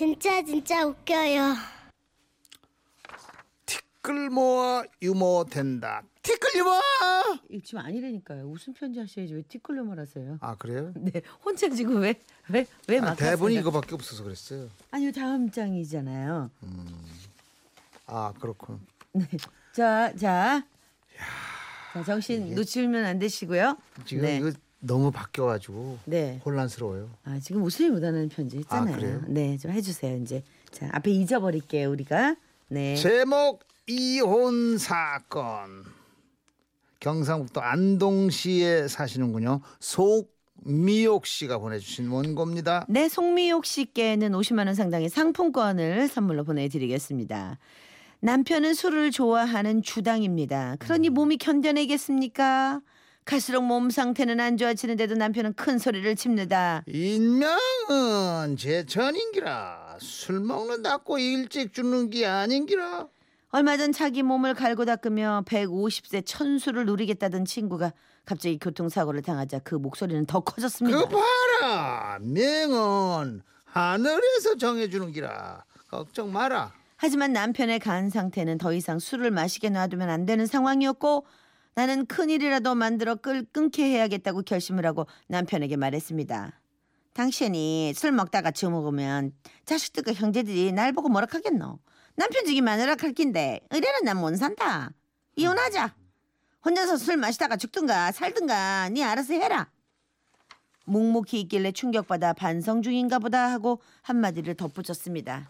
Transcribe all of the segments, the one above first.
진짜 진짜 웃겨요. 티끌 모아 유머 된다. 티끌 유머. 지금 아니라니까요. 웃음 편지 하셔야지 왜 티끌로만 하세요? 아 그래요? 네, 혼자 지금 왜 왜 왜막 아, 대본이 이거밖에 없어서 그랬어요. 아니요 다음 장이잖아요. 아 그렇군. 네, 자, 자, 자 정신 놓치면 안 되시고요. 지금 네, 이거 너무 바뀌어가지고 네. 혼란스러워요. 아 지금 웃음이 묻어나는 편지. 아, 그래요? 네, 좀 해주세요 이제. 자 앞에 잊어버릴게요 우리가. 네. 제목 이혼 사건. 경상북도 안동시에 사시는군요. 속 미옥 씨가 보내주신 원고입니다. 네, 송미옥 씨께는 50만 원 상당의 상품권을 선물로 보내드리겠습니다. 남편은 술을 좋아하는 주당입니다. 그러니 몸이 견뎌내겠습니까? 갈수록 몸 상태는 안 좋아지는데도 남편은 큰 소리를 칩니다. 인명은 제천인기라 술 먹는다고 일찍 죽는 게 아닌기라. 얼마 전 자기 몸을 갈고 닦으며 150세 천수를 누리겠다던 친구가 갑자기 교통사고를 당하자 그 목소리는 더 커졌습니다. 그 봐라 명은 하늘에서 정해주는 기라 걱정 마라. 하지만 남편의 간 상태는 더 이상 술을 마시게 놔두면 안 되는 상황이었고 나는 큰일이라도 만들어 끌, 끊게 해야겠다고 결심을 하고 남편에게 말했습니다. 당신이 술 먹다가 주먹으면 자식들과 형제들이 날 보고 뭐라 하겠노? 남편 죽이 마누라 갈 낀데 의뢰는 난 못 산다. 이혼하자. 혼자서 술 마시다가 죽든가 살든가 네 알아서 해라. 묵묵히 있길래 충격받아 반성 중인가 보다 하고 한마디를 덧붙였습니다.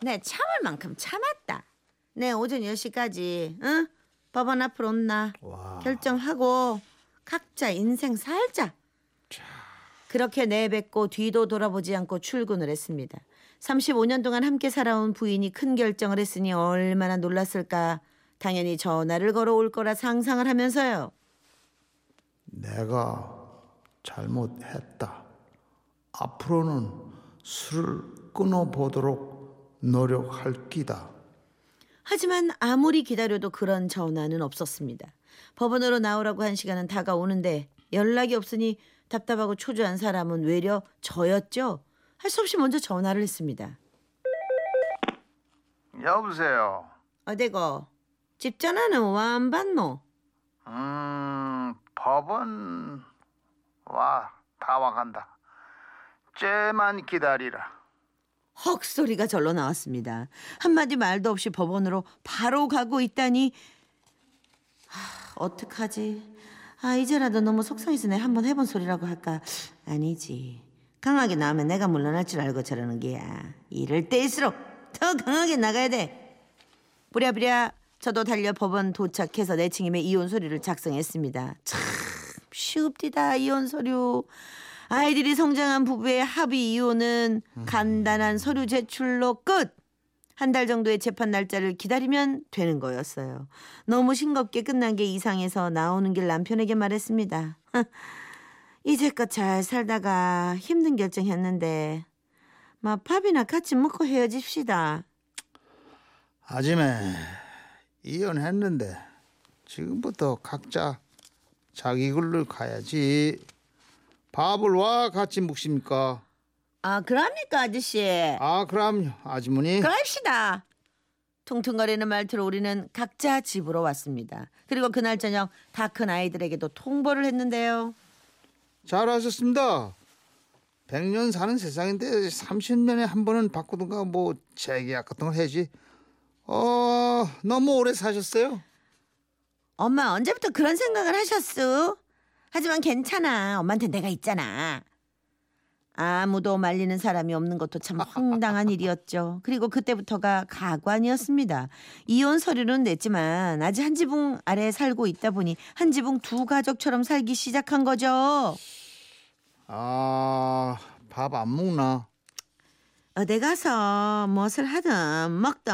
내 참을 만큼 참았다. 내 오전 10시까지 응? 법원 앞으로 온나 와. 결정하고 각자 인생 살자. 그렇게 내뱉고 뒤도 돌아보지 않고 출근을 했습니다. 35년 동안 함께 살아온 부인이 큰 결정을 했으니 얼마나 놀랐을까. 당연히 전화를 걸어올 거라 상상을 하면서요. 내가 잘못했다. 앞으로는 술을 끊어보도록 노력할 기다. 하지만 아무리 기다려도 그런 전화는 없었습니다. 법원으로 나오라고 한 시간은 다가오는데 연락이 없으니 답답하고 초조한 사람은 외려 저였죠. 할 수 없이 먼저 전화를 했습니다. 여보세요. 어디고? 집 전화는 와 안 받노? 음, 법원 와, 다 와간다. 쟤만 기다리라. 헉 소리가 절로 나왔습니다. 한마디 말도 없이 법원으로 바로 가고 있다니 하, 어떡하지? 아 이제라도 너무 속상해서 내 한번 해본 소리라고 할까? 아니지. 강하게 나오면 내가 물러날 줄 알고 저러는 게야. 이럴 때일수록 더 강하게 나가야 돼. 부랴부랴 저도 달려 법원 도착해서 내 친임의 이혼 서류를 작성했습니다. 참 쉽디다 이혼 서류. 아이들이 성장한 부부의 합의 이혼은 간단한 서류 제출로 끝. 한 달 정도의 재판 날짜를 기다리면 되는 거였어요. 너무 싱겁게 끝난 게 이상해서 나오는 길 남편에게 말했습니다. 이제껏 잘 살다가 힘든 결정했는데, 막 밥이나 같이 먹고 헤어집시다. 아침에 이혼했는데 지금부터 각자 자기 길을 가야지. 밥을 와 같이 묵십니까? 아, 그럽니까, 아저씨? 아 그럼 아주머니. 그럽시다. 퉁퉁거리는 말투로 우리는 각자 집으로 왔습니다. 그리고 그날 저녁 다 큰 아이들에게도 통보를 했는데요. 잘하셨습니다. 100년 사는 세상인데 30년에 한 번은 바꾸든가 뭐 재계약 같은 걸 해야지. 어 너무 오래 사셨어요. 엄마 언제부터 그런 생각을 하셨어? 하지만 괜찮아. 엄마한테 내가 있잖아. 아무도 말리는 사람이 없는 것도 참 황당한 일이었죠. 그리고 그때부터가 가관이었습니다. 이혼 서류는 냈지만 아직 한 지붕 아래 살고 있다 보니 한 지붕 두 가족처럼 살기 시작한 거죠. 아 밥 안 먹나? 어디 가서 무엇을 하든 먹든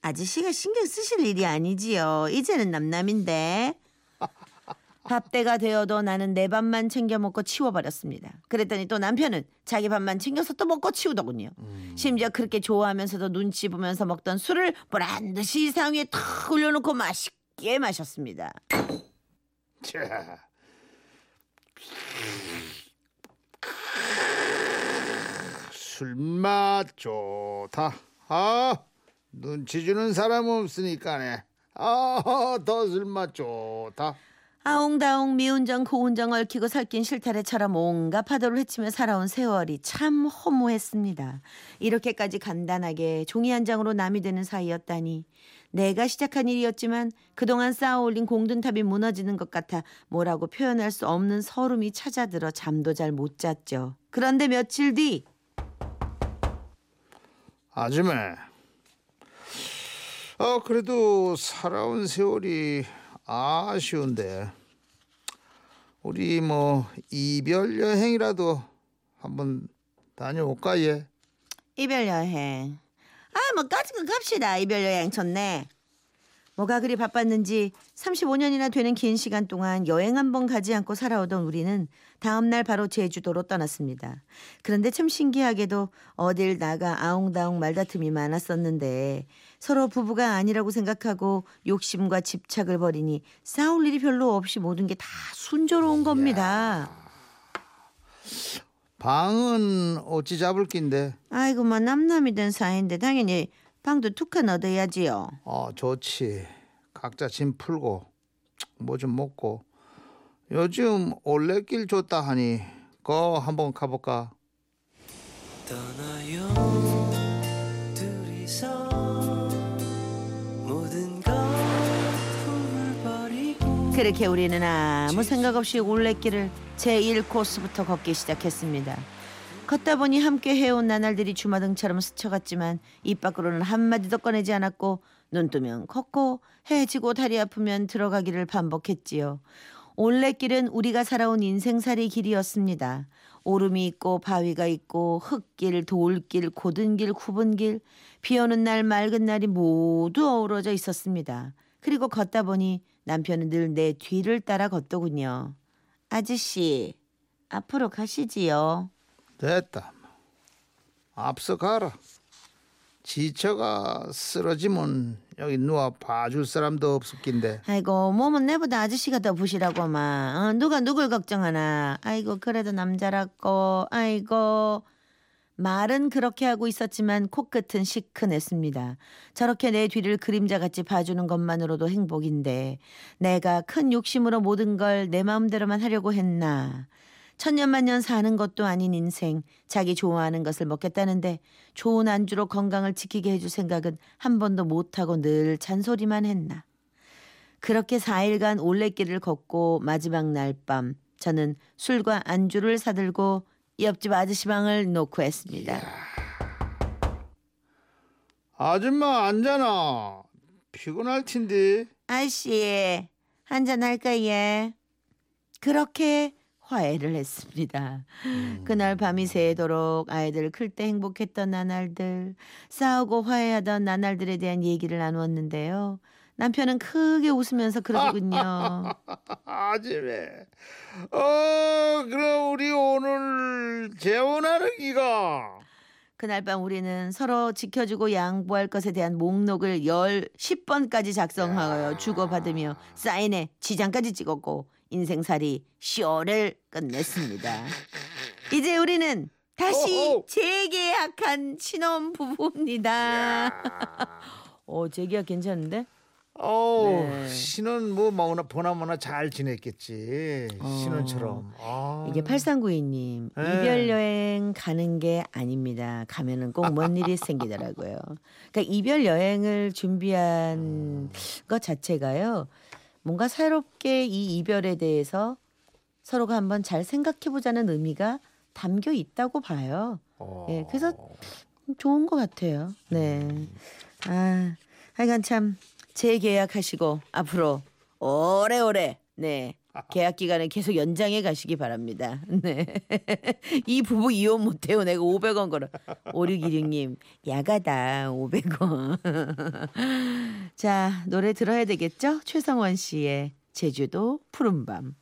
아저씨가 신경 쓰실 일이 아니지요. 이제는 남남인데. 밥 때가 되어도 나는 내 밥만 챙겨 먹고 치워버렸습니다. 그랬더니 또 남편은 자기 밥만 챙겨서 또 먹고 치우더군요. 심지어 그렇게 좋아하면서도 눈치 보면서 먹던 술을 보란 듯이 이상 위에 탁 올려놓고 맛있게 마셨습니다. 자. 술맛 좋다. 아, 눈치 주는 사람 없으니까네. 아, 더 술맛 좋다. 아웅다웅 미운정 고운정 얽히고 살긴 실타래처럼 온갖 파도를 헤치며 살아온 세월이 참 허무했습니다. 이렇게까지 간단하게 종이 한 장으로 남이 되는 사이였다니 내가 시작한 일이었지만 그동안 쌓아올린 공든탑이 무너지는 것 같아 뭐라고 표현할 수 없는 서름이 찾아들어 잠도 잘 못 잤죠. 그런데 며칠 뒤 아줌마. 어, 그래도 살아온 세월이 아쉬운데. 우리 뭐 이별 여행이라도 한번 다녀올까 예. 이별 여행. 아, 뭐 까짓 거 갑시다. 이별 여행 좋네. 뭐가 그리 바빴는지 35년이나 되는 긴 시간 동안 여행 한 번 가지 않고 살아오던 우리는 다음 날 바로 제주도로 떠났습니다. 그런데 참 신기하게도 어딜 나가 아웅다웅 말다툼이 많았었는데 서로 부부가 아니라고 생각하고 욕심과 집착을 벌이니 싸울 일이 별로 없이 모든 게 다 순조로운 겁니다. 방은 어찌 잡을 낀데. 아이고 뭐 남남이 된 사이인데 당연히 방도 툭한 얻어야지요. 어, 좋지. 각자 짐 풀고 뭐 좀 먹고. 요즘 올레길 좋다 하니 거 한번 가볼까? 떠나요 둘이서 모든 걸 버리고 그렇게 우리는 아무 생각 없이 올레길을 제1코스부터 걷기 시작했습니다. 걷다 보니 함께 해온 나날들이 주마등처럼 스쳐갔지만 입 밖으로는 한마디도 꺼내지 않았고 눈 뜨면 걷고 해 지고 다리 아프면 들어가기를 반복했지요. 올레길은 우리가 살아온 인생살이 길이었습니다. 오름이 있고 바위가 있고 흙길, 돌길, 고든길, 굽은길, 비 오는 날, 맑은 날이 모두 어우러져 있었습니다. 그리고 걷다 보니 남편은 늘 내 뒤를 따라 걷더군요. 아저씨, 앞으로 가시지요. 됐다. 앞서 가라. 지쳐가 쓰러지면 여기 누워 봐줄 사람도 없었긴데. 아이고 몸은 내보다 아저씨가 더 부시라고만. 어, 누가 누굴 걱정하나. 아이고 그래도 남자랍고. 아이고. 말은 그렇게 하고 있었지만 코끝은 시큰했습니다. 저렇게 내 뒤를 그림자같이 봐주는 것만으로도 행복인데 내가 큰 욕심으로 모든 걸 내 마음대로만 하려고 했나. 천년만년 사는 것도 아닌 인생, 자기 좋아하는 것을 먹겠다는데 좋은 안주로 건강을 지키게 해줄 생각은 한 번도 못하고 늘 잔소리만 했나. 그렇게 4일간 올레길을 걷고 마지막 날 밤 저는 술과 안주를 사들고 옆집 아저씨 방을 놓고 했습니다. 아줌마 앉아나. 피곤할 텐데. 아저씨 한잔 할까 예. 그렇게 화해를 했습니다. 그날 밤이 새도록 아이들 클 때 행복했던 나날들, 싸우고 화해하던 나날들에 대한 얘기를 나누었는데요. 남편은 크게 웃으면서 그러더군요. 아줌마. 어, 그럼 우리 오늘 재혼하는 기가. 그날 밤 우리는 서로 지켜주고 양보할 것에 대한 목록을 열 10번까지 작성하여 주고받으며 사인에 지장까지 찍었고 인생살이 쇼를 끝냈습니다. 이제 우리는 다시 오호. 재계약한 신혼 부부입니다. 어, 재계약 괜찮은데? 어우, 네. 신혼 뭐 뭐나 보나마나 잘 지냈겠지. 어. 신혼처럼. 아. 이게 8392님 네. 이별 여행 가는 게 아닙니다. 가면은 꼭 뭔 일이 생기더라고요. 그러니까 이별 여행을 준비한 것 자체가요. 뭔가 새롭게 이 이별에 대해서 서로가 한번 잘 생각해 보자는 의미가 담겨 있다고 봐요. 어. 예, 그래서 좋은 것 같아요. 네. 아, 하여간 참 재계약하시고 앞으로 오래오래 네. 계약 기간을 계속 연장해 가시기 바랍니다. 네. 이 부부 이혼 못해요. 내가 500원 걸어. 5616님, 야가다 500원. 자, 노래 들어야 되겠죠? 최성원 씨의 제주도 푸른밤.